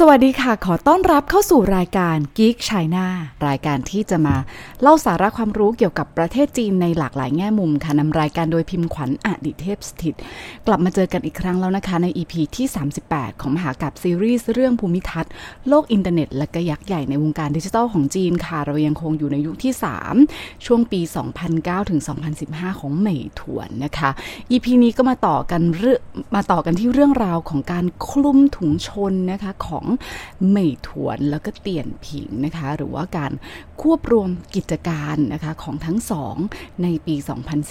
สวัสดีค่ะ ขอต้อนรับเข้าสู่รายการ Geek China รายการที่จะมาเล่าสาระความรู้เกี่ยวกับประเทศจีนในหลากหลายแง่มุมค่ะนำรายการโดยพิมพ์ขวัญอดิเทพสถิต กลับมาเจอกันอีกครั้งแล้วนะคะใน EP ที่ 38 ของมหากับซีรีส์เรื่องภูมิทัศน์โลกอินเทอร์เน็ต และก็ยักษ์ใหญ่ในวงการดิจิทัลของจีนค่ะ เรายังคงอยู่ในยุคที่ 3 ช่วงปี 2009ถึง2015 ของเหมยถวนนะคะ EP นี้ก็มาต่อกันเรื่องมาต่อกันที่เรื่องราวของการคลุมถุงชนนะคะของเมยถวนแล้วก็เตียนผิงนะคะ หรือว่าการควบรวมกิจการนะคะของทั้งสองในปี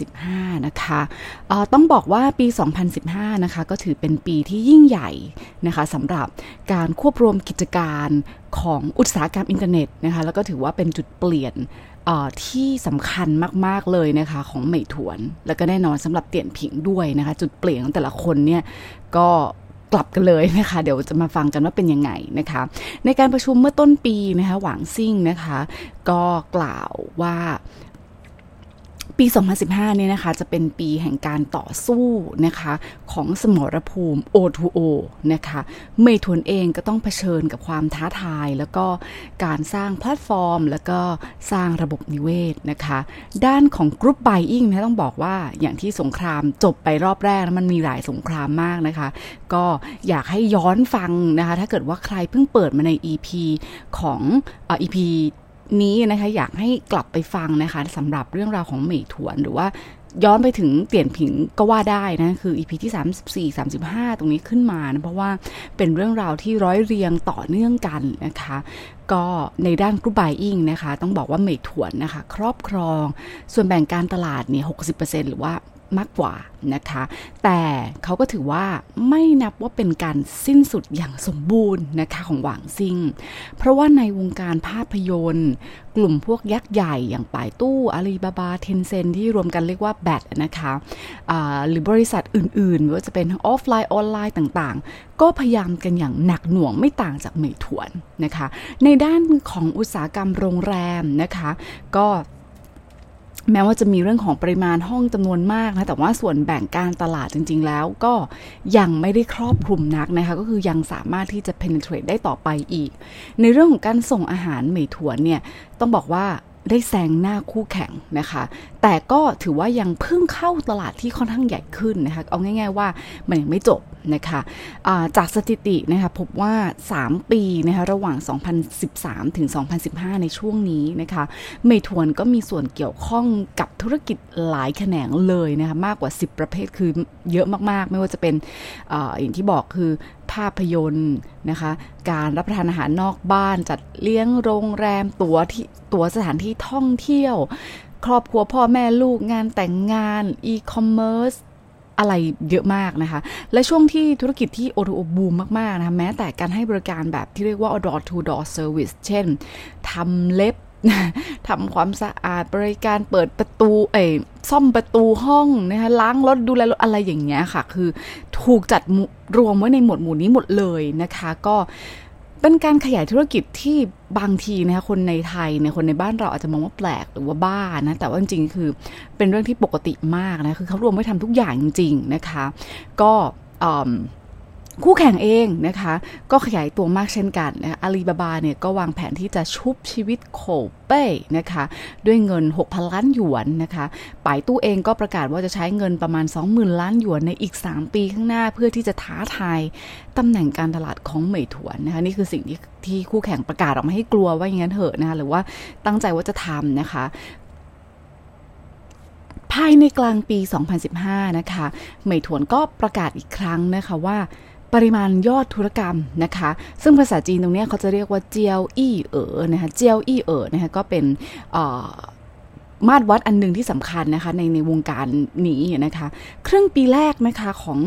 2015 นะคะต้องบอกว่าปี 2015 นะคะก็ถือเป็นปีที่ยิ่งใหญ่นะคะสำหรับการควบรวมกิจการของอุตสาหกรรมอินเทอร์เน็ตนะคะแล้วก็ถือว่าเป็นจุดเปลี่ยนที่สำคัญมาก ๆ เลยนะคะของเหมยถวน แล้วก็แน่นอนสำหรับเตียนผิงด้วยนะคะ จุดเปลี่ยนของแต่ละคนเนี่ยก็ กลับกันเลยนะคะ เดี๋ยวจะมาฟังกันว่าเป็นยังไงนะคะ ในการประชุมเมื่อต้นปีนะคะหวังซิ่งนะคะ ก็กล่าวว่า ปี 2015 เนี่ยนะคะ จะเป็นปีแห่งการต่อสู้นะคะ ของสมรภูมิ O2O นะคะ เหมยถวนเองก็ต้องเผชิญกับความท้าทาย แล้วก็การสร้างแพลตฟอร์ม แล้วก็สร้างระบบนิเวศนะคะ ด้านของ group buying นะต้องบอกว่าอย่างที่สงครามจบไปรอบแรกนะมันมีหลายสงครามมากนะคะ ก็อยากให้ย้อนฟังนะคะ ถ้าเกิดว่าใครเพิ่งเปิดมาใน EP ของอ่อ EP นี้นะคะอยากให้กลับไปฟังนะคะสำหรับเรื่องราวของเหมยถวนหรือว่าย้อนไปถึงเตียนผิงก็ว่าได้นะคือ EP ที่ 34 35 ตรงนี้ขึ้นมานะเพราะว่าเป็นเรื่องราวที่ร้อยเรียงต่อเนื่องกันนะคะ ก็ในด้านกรุ๊ปไบอิงนะคะ ต้องบอกว่าเมยถวนนะคะ ครอบครอง ส่วนแบ่งการตลาดเนี่ย 60%หรือว่า มากกว่านะคะ แต่เขาก็ถือว่าไม่นับว่าเป็นการสิ้นสุดอย่างสมบูรณ์นะคะของหวางซิง เพราะว่าในวงการภาพยนตร์ กลุ่มพวกยักษ์ใหญ่อย่างป่ายตู้อาลีบาบาเทนเซ็นต์ที่รวมกันเรียกว่า BAT นะคะหรือบริษัทอื่นๆไม่ว่าจะเป็นออฟไลน์ออนไลน์ต่างๆ ก็พยายามกันอย่างหนักหน่วงไม่ต่างจากเหมยถวนนะคะ ในด้านของอุตสาหกรรมโรงแรมนะคะ ก็ แม้ว่าจะมีเรื่องของปริมาณห้องจำนวนมากนะแต่ว่าส่วนแบ่งการตลาดจริง ๆ แล้วก็ยังไม่ได้ครอบคลุมนักนะคะ ก็คือยังสามารถที่จะ penetrate ได้ต่อไปอีก ในเรื่องของการส่งอาหารเหมยถวนเนี่ย ต้องบอกว่า ได้แซงหน้าคู่แข่งนะคะ แต่ก็ถือว่ายังเพิ่งเข้าตลาดที่ค่อนข้างใหญ่ขึ้นนะคะ เอาง่าย ๆว่ามันยังไม่จบนะคะะจากสถิตินะคะพบว่า 3 ปีนะคะระหว่าง 2013 ถึง 2015 ในช่วงนี้นะคะ เมทวนก็มีส่วนเกี่ยวข้องกับธุรกิจหลายแขนงเลยนะคะมากกว่า 10 ประเภทคือเยอะมากๆ ไม่ว่าจะเป็นออย่างที่บอกคือ ภาพยนตร์นะคะ การรับประทานอาหารนอกบ้าน จัดเลี้ยงโรงแรม ตัวที่ตัวสถานที่ท่องเที่ยว ครอบครัวพ่อแม่ลูกงานแต่งงานอีคอมเมิร์ซอะไรเยอะมากนะคะ และช่วงที่ธุรกิจที่โอโอบูมมาก ๆ นะคะ แม้แต่การให้บริการแบบที่เรียกว่า door to door service เช่นทำเล็บ ทำความสะอาดบริการเปิดประตูเอ้ซ่อมประตูห้องนะคะล้างรถดูแลรถอะไรอย่างเงี้ยค่ะ คือถูกจัดรวมไว้ในหมวดหมู่นี้หมดเลยนะคะ ก็เป็นการขยายธุรกิจที่บางทีนะคะคนในไทยในคนในบ้านเราอาจจะมองว่าแปลกหรือว่าบ้านะแต่ว่าจริงๆคือเป็นเรื่องที่ปกติมากนะคือเขารวมไว้ทำทุกอย่างจริง ๆนะคะ ก็ คู่แข่งเองนะคะ ก็ขยายตัวมากเช่นกันนะคะอาลีบาบาเนี่ยก็วางแผนที่จะชุบชีวิตโคเป้นะคะ ด้วยเงิน 6,000 ล้านหยวนนะคะป่ายตู้เองก็ประกาศว่าจะใช้เงินประมาณ 20,000 ล้านหยวนในอีก 3 ปีข้างหน้าเพื่อที่จะท้าทายตำแหน่งการตลาดของเหมยถวนนะคะนี่คือสิ่งที่ที่คู่แข่งประกาศออกมาให้กลัวว่าอย่างนั้นเถอะนะคะหรือว่าตั้งใจว่าจะทำนะคะภายในกลางปี 2015 นะคะเหมยถวนก็ประกาศอีกครั้งนะคะว่า ปริมาณยอดธุรกรรมนะคะ ซึ่งภาษาจีนตรงนี้เขาจะเรียกว่าเจียวอี้เอ๋อนะคะเจียวอี้เอ๋อนะคะก็เป็นมาตรวัดอันหนึ่งที่สำคัญนะคะในในวงการนี้นะคะครึ่งปีแรกนะคะของ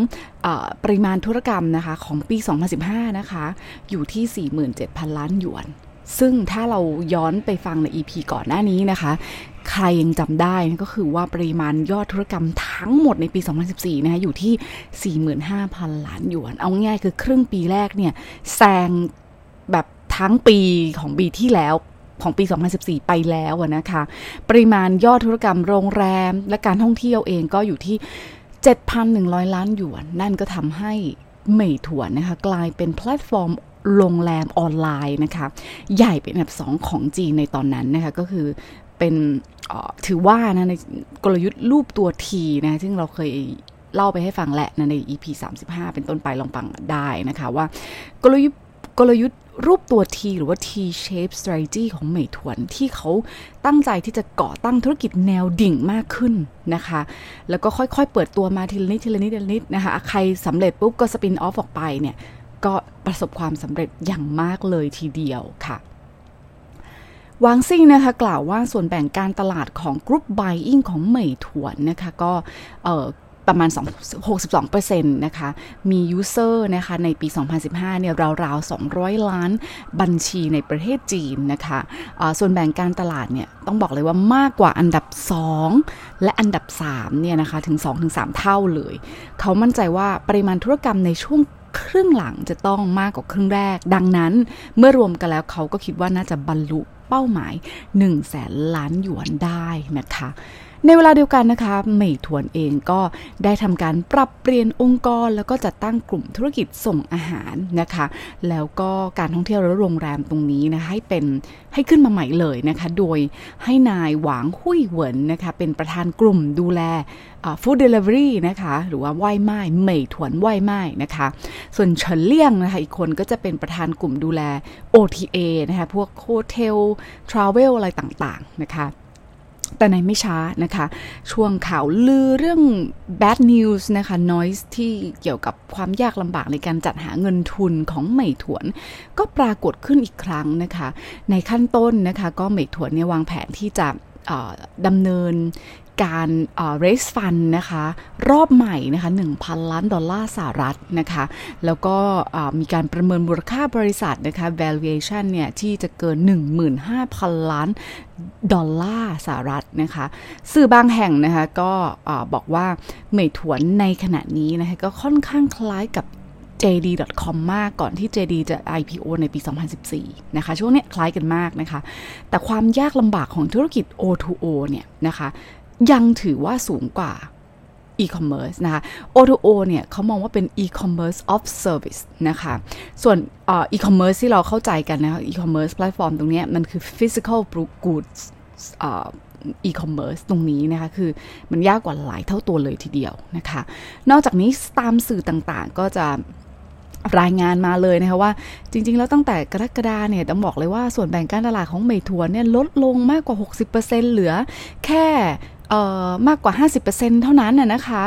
อปริมาณธุรกรรมนะคะของปี 2015 นะคะ อยู่ที่ 47,000 ล้านหยวน ซึ่งถ้าเราย้อนไปฟังใน EP ก่อนหน้านี้นะคะ ใครยังจำได้ก็คือว่าปริมาณยอดธุรกรรมทั้งหมดในปี 2014 นะคะอยู่ที่ 45,000 ล้านหยวน เอาง่ายคือครึ่งปีแรกเนี่ยแซงแบบทั้งปีของปีที่แล้วของปี 2014 ไปแล้วนะคะ ปริมาณยอดธุรกรรมโรงแรม และการท่องเที่ยวเองก็อยู่ที่ 7,100 ล้านหยวน นั่นก็ทำให้เหมยถวนนะคะ กลายเป็นแพลตฟอร์มโรงแรมออนไลน์นะคะ ใหญ่เป็นอันดับสองของจีนในตอนนั้นนะคะ ก็คือ เป็นถือว่านะในกลยุทธ์รูปตัว T นะซึ่งเราเคยเล่าไปให้ฟังแหละนะใน EP 35 เป็นต้นไปลองฟังได้นะคะว่ากลยุทธ์กลยุทธ์รูปตัว T หรือว่า T shape strategy ของเหมยถวนที่เขาตั้งใจที่จะก่อตั้งธุรกิจแนวดิ่งมากขึ้นนะคะ แล้วก็ค่อยๆ เปิดตัวมาทีละนิดทีละนิดทีละนิดนะคะ ใครสำเร็จปุ๊บก็ spin off ออกไปเนี่ย ก็ประสบความสำเร็จอย่างมากเลยทีเดียวค่ะ หวางซิงนะคะกล่าวว่าส่วนแบ่งการตลาดของ group buying ของเหมยถวนนะคะก็ประมาณ 62%นะคะ มี user นะคะในปี 2015 เนี่ยราวๆ 200 ล้านบัญชีในประเทศจีนนะคะะส่วนแบ่งการตลาดเนี่ยต้องบอกเลยว่ามากกว่าอันดับ 2 และอันดับ 3 เนี่ยนะคะถึง 2-3 เท่าเลย เขามั่นใจว่าปริมาณธุรกรรมในช่วง ครึ่งหลังจะต้องมากกว่าครึ่งแรก ดังนั้นเมื่อรวมกันแล้วเขาก็คิดว่าน่าจะบรรลุเป้าหมาย1แสนล้านหยวนได้นะคะ ในเวลาเดียวกันนะคะเหมยถวนเองก็ได้ทำการปรับเปลี่ยนองค์กร แล้วก็จัดตั้งกลุ่มธุรกิจส่งอาหารนะคะ แล้วก็การท่องเที่ยวและโรงแรมตรงนี้นะให้เป็นให้ขึ้นมาใหม่เลยนะคะ โดยให้นายหวางหุยเหวินนะคะเป็นประธานกลุ่มดูแลฟู้ดเดลิเวอรี่นะคะหรือว่าไหว้ไม้เหมยถวนไหว้ไม้นะคะ ส่วนเฉินเลี่ยงนะคะอีกคนก็จะเป็นประธานกลุ่มดูแล OTA นะคะพวกโฮเทลทราเวลอะไรต่างๆนะคะ แต่ในไม่ช้านะคะ ช่วงข่าวลือเรื่อง bad news นะคะ noise ที่เกี่ยวกับความยากลำบากในการจัดหาเงินทุนของเหมยถวน ก็ปรากฏขึ้นอีกครั้งนะคะ ในขั้นต้นนะคะ ก็เหมยถวนเนี่ยวางแผนที่จะดำเนิน การ raise fund นะคะ รอบใหม่นะคะ 1,000 ล้านดอลลาร์สหรัฐนะคะ แล้วก็มีการประเมินมูลค่าบริษัทนะคะ valuation เนี่ยที่จะเกิน 15,000 ล้านดอลลาร์สหรัฐนะคะ สื่อบางแห่งนะคะ ก็บอกว่าเหมยถวนในขณะนี้นะคะ ก็ค่อนข้างคล้ายกับ JD.com มากก่อนที่ JD จะ IPO ในปี 2014 นะคะ ช่วงนี้คล้ายกันมากนะคะ แต่ความยากลำบากของธุรกิจ O2O เนี่ยนะคะ ยังถือว่าสูงกว่า e-commerce นะคะ O2O เนี่ยเขามองว่าเป็น e-commerce of service นะคะ ส่วน e-commerce ที่เราเข้าใจกันนะคะ e-commerce platform ตรงนี้มันคือ physical goods e-commerce ตรงนี้นะคะ คือมันยากกว่าหลายเท่าตัวเลยทีเดียวนะคะ นอกจากนี้ตามสื่อต่างๆก็จะรายงานมาเลยนะคะว่าจริง ๆ แล้วตั้งแต่กรกฎาเนี่ยต้องบอกเลยว่าส่วนแบ่งการตลาดของเมทัวเนี่ยลดลงมากกว่า 60%เหลือแค่ มากกว่า 50%เท่านั้นน่ะนะคะ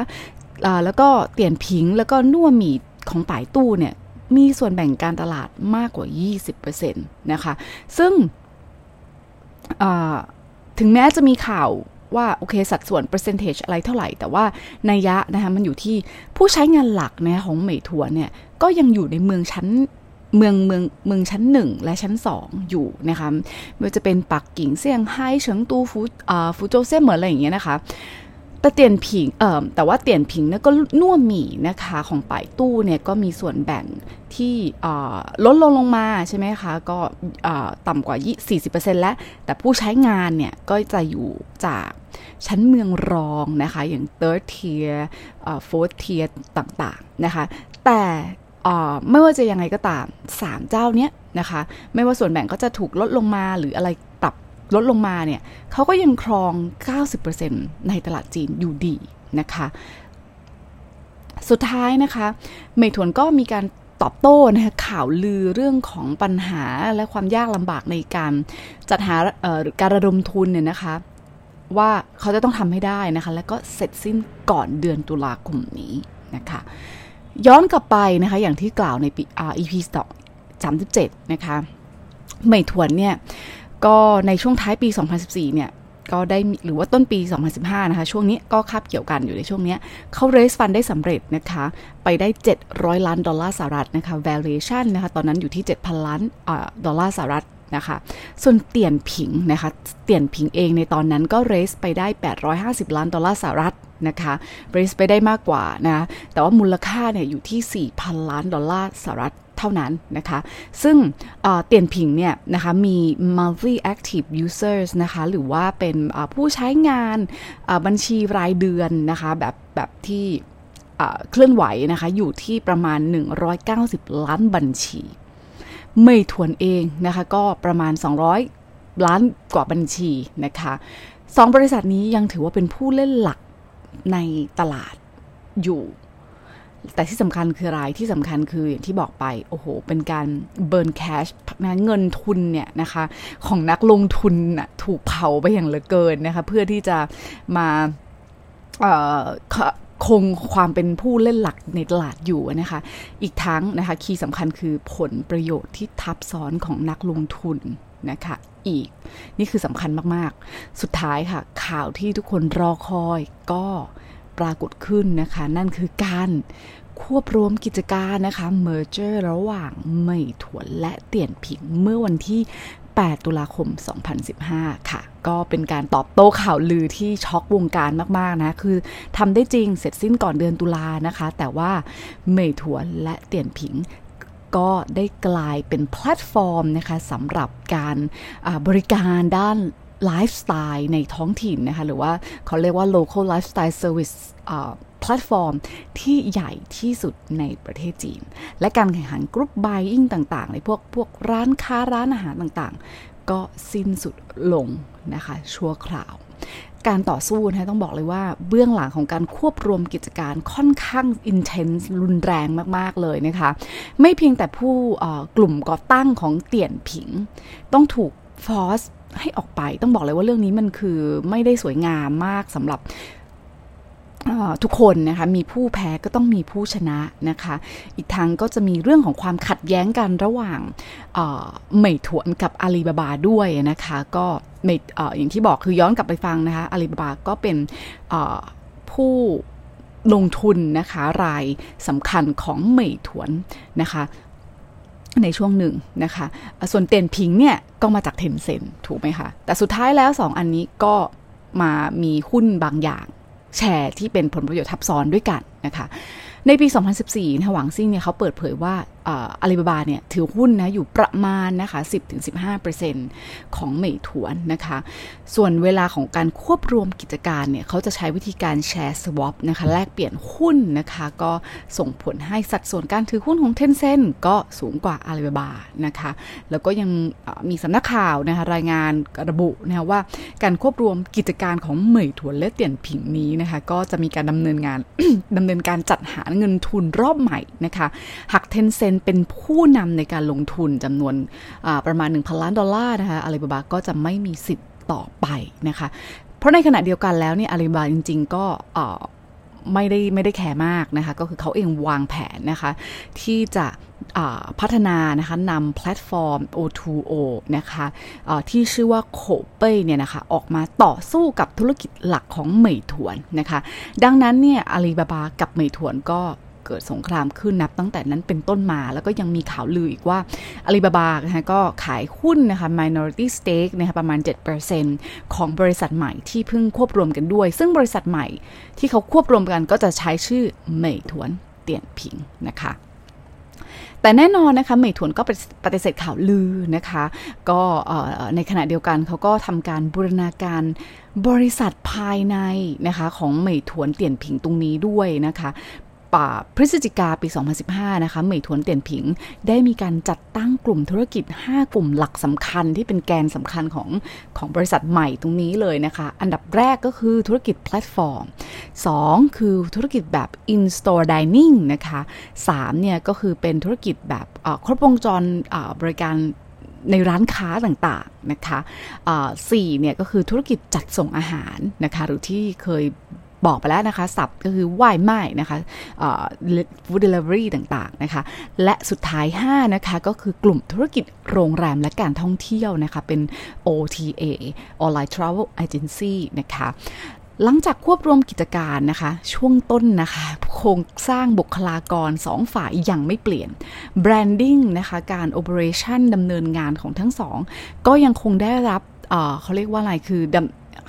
แล้วก็เตียนผิงแล้วก็นัวหมีของป่ายตู้เนี่ยมีส่วนแบ่งการตลาดมากกว่า 20%นะคะ ซึ่งถึงแม้จะมีข่าวว่าโอเคสัดส่วนเปอร์เซนเทจอะไรเท่าไหร่ แต่ว่านัยยะนะคะมันอยู่ที่ผู้ใช้งานหลักนะของเหมยทัวเนี่ยก็ยังอยู่ในเมืองชั้น เมืองเมืองเมืองชั้นหนึ่งและชั้นสองอยู่นะคะไม่ว่าจะเป็นปักกิ่งเซี่ยงไฮ้เฉิงตูฟูอ่าฟูโจเซ่เหมือนอะไรอย่างเงี้ยนะคะแต่เตียนผิงเอ่อแต่ว่าเตียนผิงเนี่ยก็น่วหมี่นะคะของป่ายตู้เนี่ยก็มีส่วนแบ่งที่ลดลงลงมาใช่ไหมคะ ก็ต่ำกว่า 40%แล้ว แต่ผู้ใช้งานเนี่ย ก็จะอยู่จากชั้นเมืองรองนะคะ อย่าง third tier fourth tier ต่างๆ นะคะ แต่ ไม่ว่าจะยังไงก็ตาม 3 เจ้าเนี้ยนะคะ ไม่ว่าส่วนแบ่งก็จะถูกลดลงมาหรืออะไรปรับลดลงมาเนี่ยเขาก็ยังครอง 90%ในตลาดจีนอยู่ดีนะคะ สุดท้ายนะคะ เมทวนก็มีการตอบโต้นะคะข่าวลือเรื่องของปัญหาและความยากลำบากในการจัดหาการระดมทุนเนี่ยนะคะว่าเขาจะต้องทำให้ได้นะคะ แล้วก็เสร็จสิ้นก่อนเดือนตุลาคมนี้นะคะ ย้อนกลับไปนะคะ อย่างที่กล่าวในปี EP สามสิบเจ็ดนะคะเมยถวนเนี่ย ก็ในช่วงท้ายปี 2014 เนี่ย ก็ได้หรือว่าต้นปี 2015 นะคะ ช่วงนี้ก็คาบเกี่ยวกันอยู่ในช่วงนี้เขาเรสฟันได้สำเร็จนะคะ ไปได้ 700 ล้านดอลลาร์สหรัฐนะคะ valuation นะคะ ตอนนั้นอยู่ที่ 7,000 ล้านดอลลาร์สหรัฐนะคะ ส่วนเตียนผิงนะคะ เตียนผิงเองในตอนนั้นก็เรสไปได้ 850 ล้านดอลลาร์สหรัฐ นะคะเรสไปได้มากกว่านะ แต่ว่ามูลค่าเนี่ยอยู่ที่ 4,000 ล้านดอลลาร์สหรัฐเท่านั้นนะคะ ซึ่งเตียนผิงเนี่ยนะคะมี monthly active users นะคะหรือว่าเป็นผู้ใช้งานบัญชีรายเดือนนะคะแบบแบบที่เคลื่อนไหวนะคะอยู่ที่ประมาณ 190 ล้านบัญชีไม่ถวนเองนะคะก็ประมาณ 200 ล้านกว่าบัญชีนะคะสองบริษัทนี้ยังถือว่าเป็นผู้เล่นหลัก ในตลาดอยู่ แต่ที่สำคัญคืออะไรที่สำคัญคืออย่างที่บอกไป โอ้โห เป็นการเบิร์นแคชนะเงินทุนเนี่ยนะคะ ของนักลงทุนนะถูกเผาไปอย่างเหลือเกินนะคะ เพื่อที่จะมาคงความเป็นผู้เล่นหลักในตลาดอยู่นะคะ อีกทั้งนะคะคีย์สำคัญคือผลประโยชน์ที่ทับซ้อนของนักลงทุน นะคะอีก นี่คือสำคัญมากๆ สุดท้ายค่ะ ข่าวที่ทุกคนรอคอยก็ปรากฏขึ้นนะคะ นั่นคือการควบรวมกิจการนะคะ merger ระหว่างเมยถวนและเตี่ยนผิงเมื่อวันที่ 8 ตุลาคม 2015 ค่ะ ก็เป็นการตอบโต้ข่าวลือที่ช็อกวงการมาก ๆ นะ คือทำได้จริงเสร็จสิ้นก่อนเดือนตุลานะคะ แต่ว่าเมยถวนและเตียนผิง ก็ได้กลายเป็นแพลตฟอร์มนะคะสำหรับการบริการด้านไลฟ์สไตล์ในท้องถิ่นนะคะ หรือว่าเขาเรียกว่า local lifestyle service แพลตฟอร์มที่ใหญ่ที่สุดในประเทศจีน และการแข่งขัน group buying ต่างๆในพวกพวกร้านค้าร้านอาหารต่างๆ ก็สิ้นสุดลงนะคะ ชั่วคราว การต่อสู้นะต้องบอกเลยว่าเบื้องหลังของการควบรวมกิจการค่อนข้าง intense รุนแรงมาก ๆ เลยนะคะ ไม่เพียงแต่ผู้กลุ่มก่อตั้งของเตี่ยนผิง ต้องถูกฟอสให้ออกไปต้องบอกเลยว่าเรื่องนี้มันคือไม่ได้สวยงามมากสำหรับทุกคนนะคะมีผู้แพ้ก็ต้องมีผู้ชนะนะคะ อีกทางก็จะมีเรื่องของความขัดแย้งกันระหว่างเหมยถวนกับอาลีบาบาด้วยนะคะ ก็ อย่างที่บอกคือย้อนกลับไปฟังนะคะอาลีบาบาก็เป็นผู้ลงทุนนะคะรายสำคัญของเหมยถวนนะคะในช่วงหนึ่งนะคะ ส่วนเตนพิงเนี่ยก็มาจากเทนเซนถูกไหมคะ แต่สุดท้ายแล้วสองอันนี้ก็มามีหุ้นบางอย่างแชร์ที่เป็นผลประโยชน์ทับซ้อนด้วยกันนะคะ ในปี 2014นะหวังซิ่งเนี่ยเขาเปิดเผยว่าอาลีบาบาเนี่ยถือหุ้นนะอยู่ประมาณนะคะ 10-15%ของเหมยถวนนะคะ ส่วนเวลาของการควบรวมกิจการเนี่ยเขาจะใช้วิธีการแชร์สวอปนะคะแลกเปลี่ยนหุ้นนะคะ ก็ส่งผลให้สัดส่วนการถือหุ้นของเทนเซ็นก็สูงกว่าอาลีบาบานะคะ แล้วก็ยังมีสำนักข่าวนะคะรายงานระบุนะคะว่าการควบรวมกิจการของเหมยถวนและเตียนผิงนี้นะคะ ก็จะมีการดำเนินงานดำเนินการจัดหาเงินทุนรอบใหม่นะคะหากเทนเซ็นเป็นผู้นำในการลงทุนจำนวนประมาณ 1,000 ล้านดอลลาร์นะคะอาลีบาบาก็จะไม่มีสิทธิ์ต่อไปนะคะ เพราะในขณะเดียวกันแล้วเนี่ยอาลีบาบาจริง ๆ ก็ไม่ได้ไม่ได้แคร์มากนะคะ ก็คือเขาเองวางแผนนะคะ ที่จะพัฒนานะคะนำแพลตฟอร์ม O2O นะคะที่ชื่อว่าโคเป้เนี่ยนะคะออกมาต่อสู้กับธุรกิจหลักของเหมยถวนนะคะ ดังนั้นเนี่ยอาลีบาบากับเหมยถวนก็ เกิดสงครามขึ้นนับตั้งแต่นั้นเป็นต้นมา แล้วก็ยังมีข่าวลืออีกว่าอาลีบาบานะคะก็ขายหุ้นนะคะ minority stake นะคะประมาณ 7%ของบริษัทใหม่ที่เพิ่งควบรวมกันด้วย ซึ่งบริษัทใหม่ที่เขาควบรวมกันก็จะใช้ชื่อเหมยถวนเตียนผิงนะคะแต่แน่นอนนะคะเหมยถวนก็ปฏิเสธข่าวลือนะคะ ก็ในขณะเดียวกันเขาก็ทำการบูรณาการบริษัทภายในนะคะของเหมยถวนเตียนผิงตรงนี้ด้วยนะคะ พฤศจิกาปี 2015 นะคะเหมยถวนเตียนผิง ได้มีการจัดตั้งกลุ่มธุรกิจ 5 กลุ่มหลักสำคัญที่เป็นแกนสำคัญของของบริษัทใหม่ตรงนี้เลยนะคะ อันดับแรกก็คือธุรกิจแพลตฟอร์ม 2 คือธุรกิจแบบ in-store dining นะคะ 3 เนี่ยก็คือเป็นธุรกิจแบบครบวงจรบริการในร้านค้าต่างๆนะคะสี่เนี่ยก็คือธุรกิจจัดส่งอาหารนะคะหรือที่เคย บอกไปแล้วนะคะสับก็คือว่ายไม้นะคะฟู้ดเดลิเวอรี่ต่างๆนะคะ และสุดท้าย 5 นะคะ ก็คือกลุ่มธุรกิจโรงแรมและการท่องเที่ยวนะคะ เป็น OTA Online Travel Agency นะคะหลังจากควบรวมกิจการนะคะ ช่วงต้นนะคะ โครงสร้างบุคลากรสองฝ่ายยังไม่เปลี่ยน branding นะคะ การ operation ดำเนินงานของทั้งสอง ก็ยังคงได้รับเเขาเรียกว่าอะไรคือ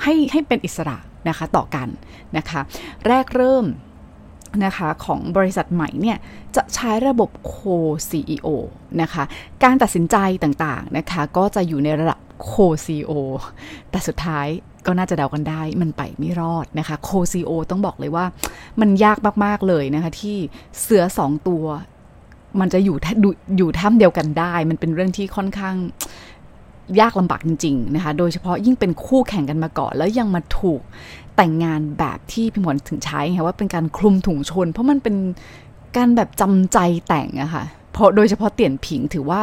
ให้ให้เป็นอิสระ นะคะต่อกันนะคะ แรกเริ่มนะคะของบริษัทใหม่เนี่ยจะใช้ระบบโค CEO นะคะ การตัดสินใจต่างๆนะคะก็จะอยู่ในระดับโค CEO แต่สุดท้ายก็น่าจะเดากันได้มันไปไม่รอดนะคะโค CEO ต้องบอกเลยว่ามันยากมาก ๆ เลยนะคะที่เสือสองตัวมันจะอยู่อยู่ท่ามเดียวกันได้ มันเป็นเรื่องที่ค่อนข้าง ยากลำบากจริงๆนะคะ โดยเฉพาะยิ่งเป็นคู่แข่งกันมาก่อน แล้วยังมาถูกแต่งงานแบบที่พี่หมอนถึงใช้ค่ะว่าเป็นการคลุมถุงชน เพราะมันเป็นการแบบจำใจแต่งอะคะ่ะเพราะโดยเฉพาะเตี่ยนผิงถือว่า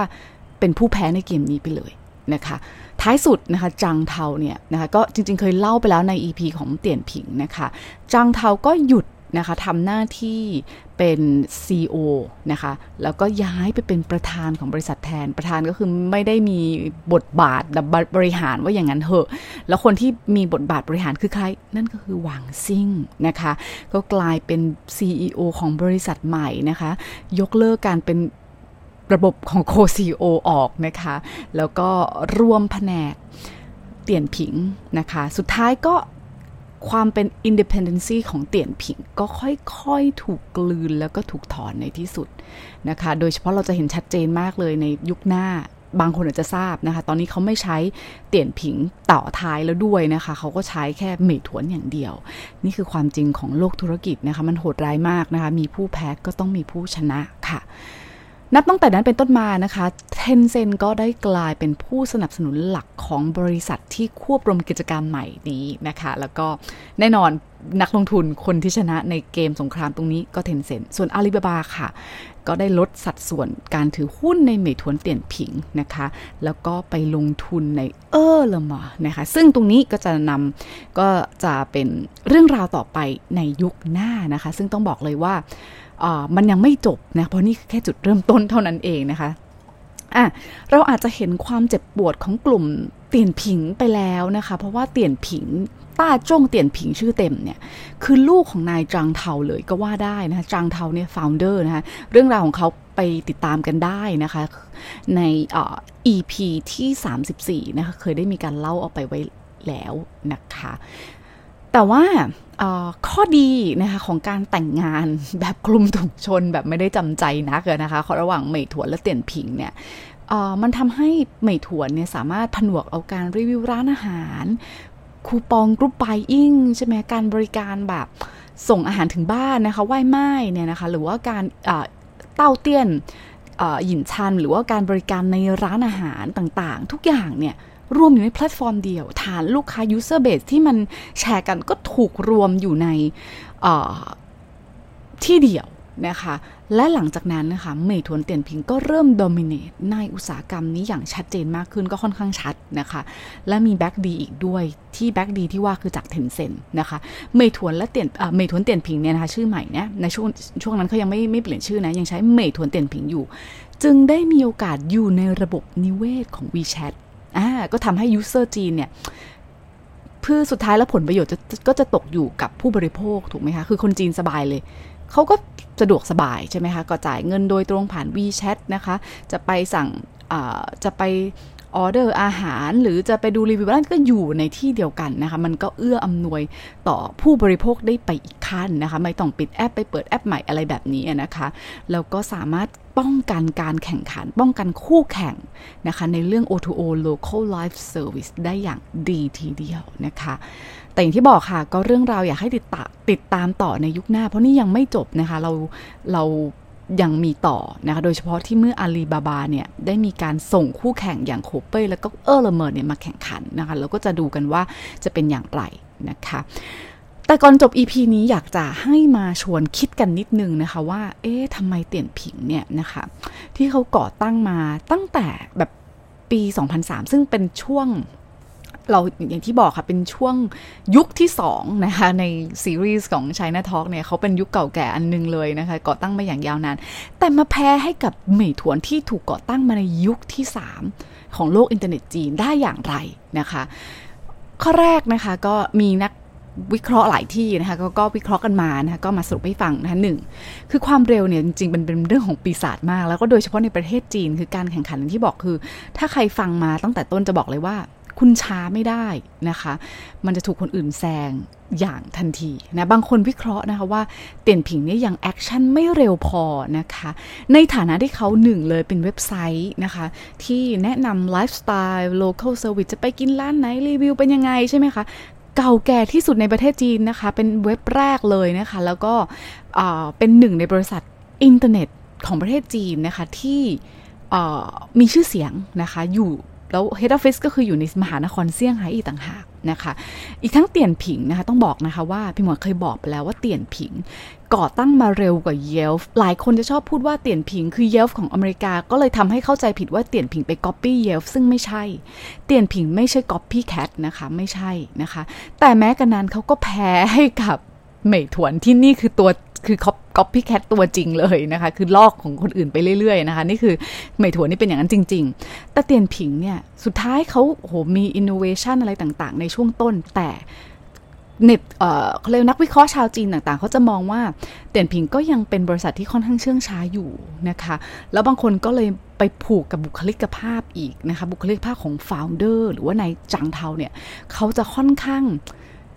เป็นผู้แพ้ในเกมนี้ไปเลยนะคะท้ายสุดนะคะจังเทาเนี่ยนะคะก็จริงๆเคยเล่าไปแล้วใน EP ของเตี่ยนผิงนะคะจังเทาก็หยุด นะคะทำหน้าที่เป็น CEO นะคะ แล้วก็ย้ายไปเป็นประธานของบริษัทแทน ประธานก็คือไม่ได้มีบทบาทบริหารว่าอย่างนั้นเหอะ แล้วคนที่มีบทบาทบริหารคือใคร นั่นก็คือหวังซิ่งนะคะ ก็กลายเป็น CEO ของบริษัทใหม่นะคะ ยกเลิกการเป็นระบบของโคซีโอออกนะคะ แล้วก็รวมแผนกเตียนผิงนะคะ สุดท้ายก็ ความเป็น independency ของเตี่ยนผิงก็ค่อยๆ ถูกกลืนแล้วก็ถูกถอนในที่สุดนะคะ โดยเฉพาะเราจะเห็นชัดเจนมากเลยในยุคหน้าบางคนอาจจะทราบนะคะ ตอนนี้เขาไม่ใช้เตี่ยนผิงต่อท้ายแล้วด้วยนะคะ เขาก็ใช้แค่เมถวนอย่างเดียว นี่คือความจริงของโลกธุรกิจนะคะ มันโหดร้ายมากนะคะ มีผู้แพ้ก็ต้องมีผู้ชนะค่ะ นับตั้งแต่นั้นเป็นต้นมานะคะเทนเซนก็ได้กลายเป็นผู้สนับสนุนหลักของบริษัทที่ควบรวมกิจการใหม่นี้นะคะ แล้วก็แน่นอนนักลงทุนคนที่ชนะในเกมสงครามตรงนี้ก็เทนเซนส่วนอาลีบาบาค่ะ ก็ได้ลดสัดส่วนการถือหุ้นในเมทวนเตียนผิงนะคะ แล้วก็ไปลงทุนในเออร์ลมานะคะ ซึ่งตรงนี้ก็จะนำก็จะเป็นเรื่องราวต่อไปในยุคหน้านะคะ ซึ่งต้องบอกเลยว่า มันยังไม่จบนะเพราะนี่แค่จุดเริ่มต้นเท่านั้นเองนะคะอะเราอาจจะเห็นความเจ็บปวดของกลุ่มเตียนผิงไปแล้วนะคะ เพราะว่าเตียนผิงต้าจ้งเตียนผิงชื่อเต็มเนี่ยคือลูกของนายจางเทาเลยก็ว่าได้นะคะจางเทาเนี่ยฟาวเดอร์นะคะเรื่องราวของเขาไปติดตามกันได้นะคะในอ EP ที่ 34นะคะเคยได้มีการเล่าเอาไปไว้แล้วนะคะ แต่ว่าข้อดีนะคะของการแต่งงานแบบคลุมถุงชนแบบไม่ได้จำใจนักนะคะระหว่างเหมยถวนและเตียนผิงเนี่ยมันทำให้เหมยถวนเนี่ยสามารถผนวกเอาการรีวิวร้านอาหาร คูปองกรุ๊ปไบอิ่งใช่ไหมการบริการแบบส่งอาหารถึงบ้านนะคะไหว้ไม้เนี่ยนะคะหรือว่าการเต้าเตี้ยนหยินชัน หรือว่าการบริการในร้านอาหารต่างๆ ทุกอย่างเนี่ย รวมอยู่ในแพลตฟอร์มเดียว ฐานลูกค้า user base ที่มันแชร์กันก็ถูกรวมอยู่ในที่เดียวนะคะ และหลังจากนั้นนะคะเหมยถวนเตี่ยนผิงก็เริ่ม dominate ในอุตสาหกรรมนี้อย่างชัดเจนมากขึ้นก็ค่อนข้างชัดนะคะ และมี back ดีอีกด้วยที่ back ดีที่ว่าคือจากเทนเซ็นต์นะคะเหมยถวนและเตี่ยนเหมยถวนเตี่ยนผิงเนี่ยนะคะชื่อใหม่เนี่ยในช่วงช่วงนั้นเขายังไม่ไม่เปลี่ยนชื่อนะ ยังใช้เหมยถวนเตี่ยนผิงอยู่ จึงได้มีโอกาสอยู่ในระบบนิเวศของ WeChat อ่าก็ทำให้ user จีนเนี่ยเพื่อสุดท้ายแล้วผลประโยชน์จะก็จะตกอยู่กับผู้บริโภคถูกไหมคะ คือคนจีนสบายเลยเขาก็สะดวกสบายใช่ไหมคะ ก็จ่ายเงินโดยตรงผ่าน WeChat นะคะ จะไปสั่งจะไป ออเดอร์อาหาร หรือจะไปดูรีวิวร้านก็อยู่ในที่เดียวกันนะคะ มันก็เอื้ออำนวยต่อผู้บริโภคได้ไปอีกขั้นนะคะ ไม่ต้องปิดแอปไปเปิดแอปใหม่อะไรแบบนี้นะคะ แล้วก็สามารถป้องกันการแข่งขัน ป้องกันคู่แข่งนะคะ ในเรื่อง O2O local life service ได้อย่างดีทีเดียวนะคะแต่อย่างที่บอกค่ะก็เรื่องราวอยากให้ติดตาติดตามต่อในยุคหน้า เพราะนี่ยังไม่จบนะคะ เราเรา ยังมีต่อนะคะโดยเฉพาะที่เมื่ออาลีบาบาเนี่ยได้มีการส่งคู่แข่งอย่างโคเป้แล้วก็เออร์เลเมอร์เนี่ยมาแข่งขันนะคะแล้วก็จะดูกันว่าจะเป็นอย่างไรนะคะแต่ก่อนจบ EP นี้อยากจะให้มาชวนคิดกันนิดนึงนะคะว่า เอ๊ะทำไมเตี่ยนผิงเนี่ยนะคะที่เขาก่อตั้งมาตั้งแต่แบบปี 2003 ซึ่งเป็นช่วง เราอย่างที่บอกค่ะ เป็นช่วงยุคที่สองนะคะในซีรีส์ของ China Talk เนี่ยเขาเป็นยุคเก่าแก่อันนึงเลยนะคะ ก่อตั้งมาอย่างยาวนาน แต่มาแพ้ให้กับเหมยถวนที่ถูกก่อตั้งมาในยุคที่ 3 ของโลกอินเทอร์เน็ตจีนได้อย่างไรนะคะ ข้อแรกนะคะก็มีนักวิเคราะห์หลายที่นะคะกก็วิเคราะห์กันมานะคะก็มาสรุปให้ฟังนะคะหนึ่งคือความเร็วเนี่ยจริงๆเป็นเป็นเรื่องของปีศาจมาก แล้วก็โดยเฉพาะในประเทศจีนคือการแข่งขันที่บอกคือ ถ้าใครฟังมาตั้งแต่ต้นจะบอกเลยว่า คุณช้าไม่ได้นะคะ มันจะถูกคนอื่นแซงอย่างทันทีนะ บางคนวิเคราะห์นะคะว่าเตียนผิงเนี่ยยังแอคชั่นไม่เร็วพอนะคะ ในฐานะที่เขาหนึ่งเลยเป็นเว็บไซต์นะคะ ที่แนะนำไลฟ์สไตล์ local service จะไปกินร้านไหน รีวิวเป็นยังไงใช่ไหมคะเก่าแก่ที่สุดในประเทศจีนนะคะ เป็นเว็บแรกเลยนะคะ แล้วก็เป็นหนึ่งในบริษัทอินเทอร์เน็ตของประเทศจีนนะคะที่มีชื่อเสียงนะคะอยู่ แล้ว Head Office ก็คืออยู่ในมหานครเซี่ยงไฮ้อีกต่างหากนะคะ อีกทั้งเตียนผิงนะคะ ต้องบอกนะคะว่าพี่หมอเคยบอกไปแล้วว่าเตียนผิง ก่อตั้งมาเร็วกว่า Yelp หลายคนจะชอบพูดว่าเตียนผิงคือ Yelp ของอเมริกา ก็เลยทำให้เข้าใจผิดว่าเตียนผิงไปก๊อปปี้ Yelp ซึ่งไม่ใช่ เตียนผิงไม่ใช่ copycat นะคะ ไม่ใช่นะคะ แต่แม้กระนั้นเขาก็แพ้ให้กับเหมยถวนที่นี่คือตัว คือ copycat ตัวจริงเลยนะคะ คือลอกของคนอื่นไปเรื่อยๆนะคะ นี่คือเหมยถวนนี่เป็นอย่างนั้นจริง ๆ แต่เตียนผิงเนี่ย สุดท้ายเขาโหมีอินโนเวชันอะไรต่างๆ ในช่วงต้นแต่เน็ตเอ่อเขาเรียกนักวิเคราะห์ชาวจีนต่างๆ เขาจะมองว่าเตียนผิงก็ยังเป็นบริษัทที่ค่อนข้างเชื่องช้าอยู่นะคะ แล้วบางคนก็เลยไปผูกกับบุคลิกภาพอีกนะคะ บุคลิกภาพของฟาวเดอร์หรือว่านายจางเทาเนี่ย เขาจะค่อนข้าง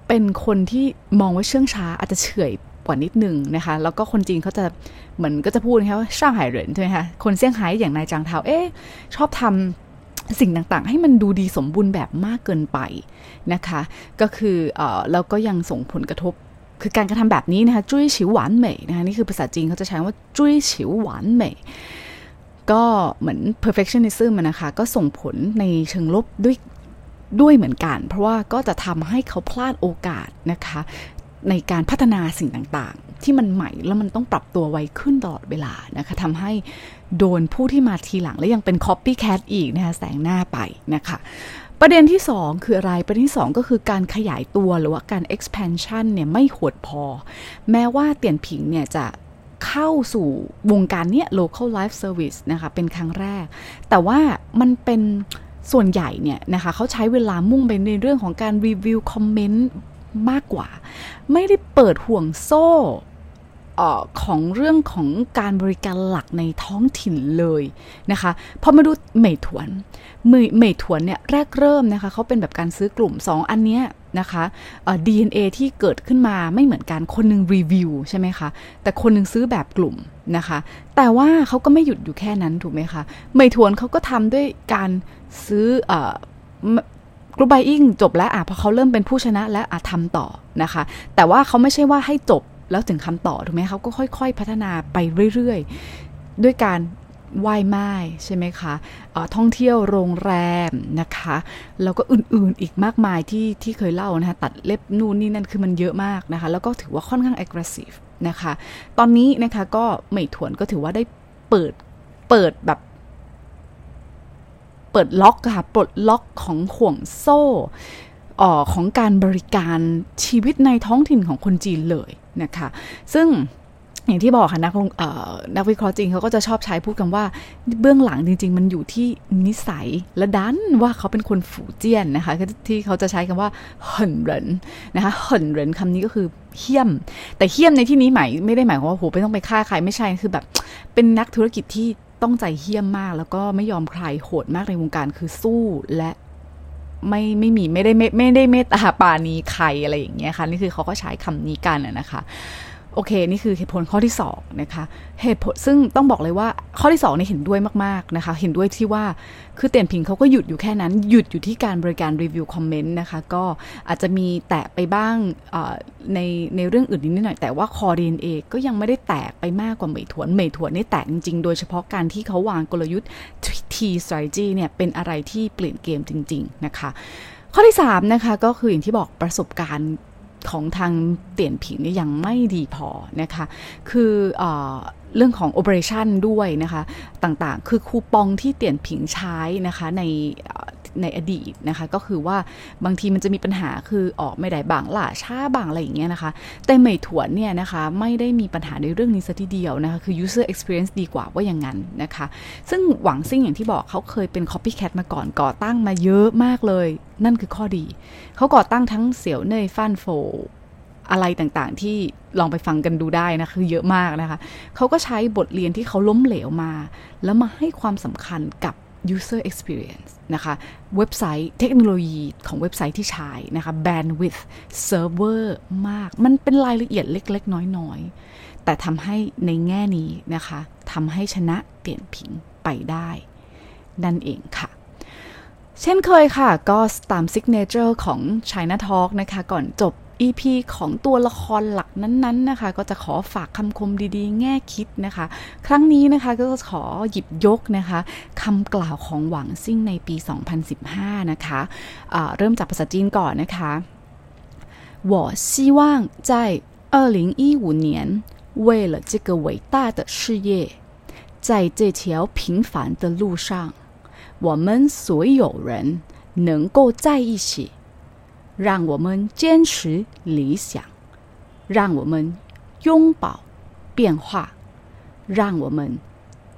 เป็นคนที่มองว่าเชื่องช้าอาจจะเฉย กว่านิดนึงนะคะ แล้วก็คนจีนเขาจะเหมือนก็จะพูดนะคะว่าช่างไห่เหรินใช่ไหมคะคนเซี่ยงไฮ้อย่างนายจางเทาเอ๊ะชอบทำสิ่งต่างๆ ให้มันดูดีสมบูรณ์แบบมากเกินไปนะคะ ก็คือเอ่อแล้วก็ยังส่งผลกระทบคือการกระทำแบบนี้นะคะจุ้ยฉิวหวานเหม่นะคะนี่คือภาษาจีนเขาจะใช้ว่าจุ้ยฉิวหวานเหม่ก็เหมือน perfectionism นะคะ ก็ส่งผลในเชิงลบด้วยด้วยเหมือนกัน เพราะว่าก็จะทำให้เขาพลาดโอกาสนะคะ ในการพัฒนาสิ่งต่างๆ ที่มันใหม่แล้วมันต้องปรับตัวไวขึ้นตลอดเวลานะคะทำให้โดนผู้ที่มาทีหลังและยังเป็น copycat อีกนะคะแสงหน้าไปนะคะประเด็นที่ 2 คืออะไร ประเด็นที่ 2 ก็คือการขยายตัวหรือว่าการ expansion เนี่ยไม่หดพอ แม้ว่าเตียนผิงเนี่ยจะเข้าสู่วงการเนี้ย local life service นะคะ เป็นครั้งแรก แต่ว่ามันเป็นส่วนใหญ่เนี่ยนะคะเขาใช้เวลามุ่งไปในเรื่องของการรีวิวคอมเมนต์ มากกว่า ไม่ได้เปิดห่วงโซ่อของเรื่องของการบริการหลักในท้องถิ่นเลยนะคะพอมาดูเหมยถวนเหมยถวนเนี่ยแรกเริ่มนะคะเขาเป็นแบบการซื้อกลุ่ม 2 อันเนี้ยนะคะ DNA ที่เกิดขึ้นมาไม่เหมือนกันคนหนึ่งรีวิวใช่ไหมคะ แต่คนหนึ่งซื้อแบบกลุ่มนะคะ แต่ว่าเขาก็ไม่หยุดอยู่แค่นั้นถูกไหมคะเหมยถวนเขาก็ทำด้วยการซื้อ กรุ๊ปไบอิงจบแล้วอะพอเขาเริ่มเป็นผู้ชนะแล้วอะทำต่อนะคะ แต่ว่าเขาไม่ใช่ว่าให้จบแล้วถึงคำต่อถูกไหมเขาก็ค่อย ๆ พัฒนาไปเรื่อยๆ ด้วยการว่ายไม้ใช่ไหมคะะท่องเที่ยวโรงแรมนะคะ แล้วก็อื่นๆอีกมากมายที่ที่เคยเล่านะคะ ตัดเล็บนู่นนี่นั่นคือมันเยอะมากนะคะ แล้วก็ถือว่าค่อนข้าง aggressive นะคะ ตอนนี้นะคะก็ไม่ถวนก็ถือว่าได้เปิดเปิดแบบ เปิดล็อกค่ะปลดล็อกของห่วงโซ่ออของการบริการชีวิตในท้องถิ่นของคนจีนเลยนะคะ ซึ่งอย่างที่บอกค่ะนักนักวิเคราะห์จริงเขาก็จะชอบใช้พูดกันว่าเบื้องหลังจริง ๆ มันอยู่ที่นิสัยและดันว่าเขาเป็นคนฝูเจี้ยนนะคะที่เขาจะใช้คำว่าเหินเหรินนะคะเหินเหรินคำนี้ก็คือเฮี้ยม แต่เฮี้ยมในที่นี้หมายไม่ได้หมายความว่าโหไม่ต้องไปฆ่าใครไม่ใช่คือแบบเป็นนักธุรกิจที่ ต้องใจเฮี้ยมมาก แล้วก็ไม่ยอมใครโหดมากในวงการคือสู้และไม่ไม่มีไม่ได้ไม่ไม่ได้เมตตาปานีใครอะไรอย่างเงี้ยค่ะ นี่คือเขาก็ใช้คำนี้กันนะคะ โอเค นี่คือเหตุผลข้อที่2นะคะเหตุผลซึ่งต้องบอกเลยว่าข้อที่2นี่เห็นด้วยมากๆนะคะ เห็นด้วยที่ว่าคือเตียนพิงเขาก็หยุดอยู่แค่นั้นหยุดอยู่ที่การบริการรีวิวคอมเมนต์นะคะ ก็อาจจะมีแตะไปบ้างในในเรื่องอื่นนิดหน่อย แต่ว่าคอดีเอก็ยังไม่ได้แตกไปมากกว่าเหมยถวนเหมยถวนนี่แตกจริงๆ โดยเฉพาะการที่เขาวางกลยุทธ์ T strategy เนี่ยเป็นอะไรที่เปลี่ยนเกมจริง ๆ นะคะ ข้อที่3นะคะก็คืออย่างที่บอกประสบการณ์ ของทางเตียนผิงนี่ยังไม่ดีพอนะคะ คือเอเรื่องของโอเปอเรชันด้วยนะคะ ต่างๆ คือคูปองที่เตียนผิงใช้นะคะใน ในอดีตนะคะ ก็คือว่าบางทีมันจะมีปัญหาคือออกไม่ได้บางหล่าช้าบางอะไรอย่างเงี้ยนะคะ แต่เหมยถวนเนี่ยนะคะไม่ได้มีปัญหาในเรื่องนี้ซะทีเดียวนะคะ คือ user experience ดีกว่าว่าอย่างนั้นนะคะ ซึ่งหวังซิ่งอย่างที่บอกเขาเคยเป็น copycat มาก่อนก่อตั้งมาเยอะมากเลย นั่นคือข้อดี เขาก่อตั้งทั้งเสี่ยวเนยฟันโฟอะไรต่างๆที่ลองไปฟังกันดูได้นะ คือเยอะมากนะคะ เขาก็ใช้บทเรียนที่เขาล้มเหลวมา แล้วมาให้ความสำคัญกับ user experience นะคะ เว็บไซต์เทคโนโลยีของเว็บไซต์ที่ใช้นะคะ bandwidth server มาก มันเป็นรายละเอียดเล็ก ๆ น้อย ๆ แต่ทำให้ในแง่นี้นะคะทำให้ชนะเปลี่ยนผิงไปได้ นั่นเองค่ะ เช่นเคยค่ะ ก็ตาม signature ของ China Talk นะคะ ก่อนจบ EP ของตัวละครหลักนั้นๆนะคะ ก็จะขอฝากคำคมดีๆ แง่คิดนะคะ ครั้งนี้นะคะก็จะขอหยิบยกนะคะคำกล่าวของหวังซิ่งในปี 2015 นะคะะเริ่มจากภาษาจีนก่อนนะคะ我希望在2015年为了这个伟大的事业，在这条平凡的路上，我们所有人能够在一起。 让我们坚持理想，让我们拥抱变化，让我们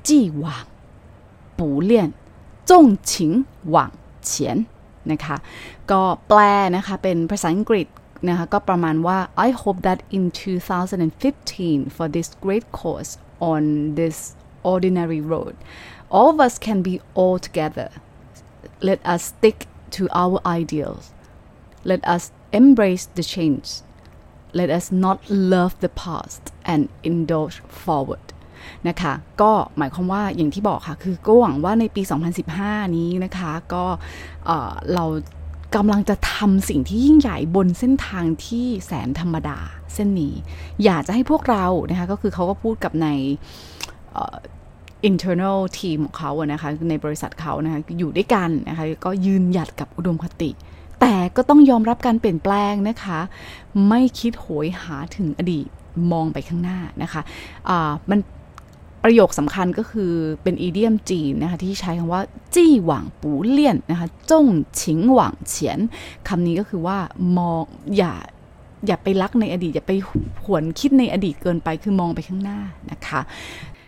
既往不恋，纵情往前นะคะก็แปลนะคะเป็นภาษาอังกฤษนะคะก็ประมาณว่า I hope that in 2015 for this great course on this ordinary road all of us can be all together let us stick to our ideals let us embrace the change let us not love the past and indulge forward นะคะก็หมายความว่าอย่างที่บอกค่ะคือก็หวังว่าในปี 2015 นี้นะคะก็เรากำลังจะทำสิ่งที่ยิ่งใหญ่บนเส้นทางที่แสนธรรมดาเส้นนี้ อยากจะให้พวกเรานะคะก็คือเขาก็พูดกับใน internal team ของเขาอะนะคะในบริษัทเขานะคะอยู่ด้วยกันนะคะก็ยืนหยัดกับอุดมคติ แต่ก็ต้องยอมรับการเปลี่ยนแปลงนะคะ ไม่คิดโหยหาถึงอดีตมองไปข้างหน้านะคะะมันประโยคสำคัญก็คือเป็นอีเดียมจีนนะคะที่ใช้คำว่า จี้หวังปูเลี่ยนนะคะจงฉิงหวังเฉียนคำนี้ก็คือว่ามองอย่าอย่าไปรักในอดีต อย่าไปหวนคิดในอดีตเกินไปคือมองไปข้างหน้านะคะ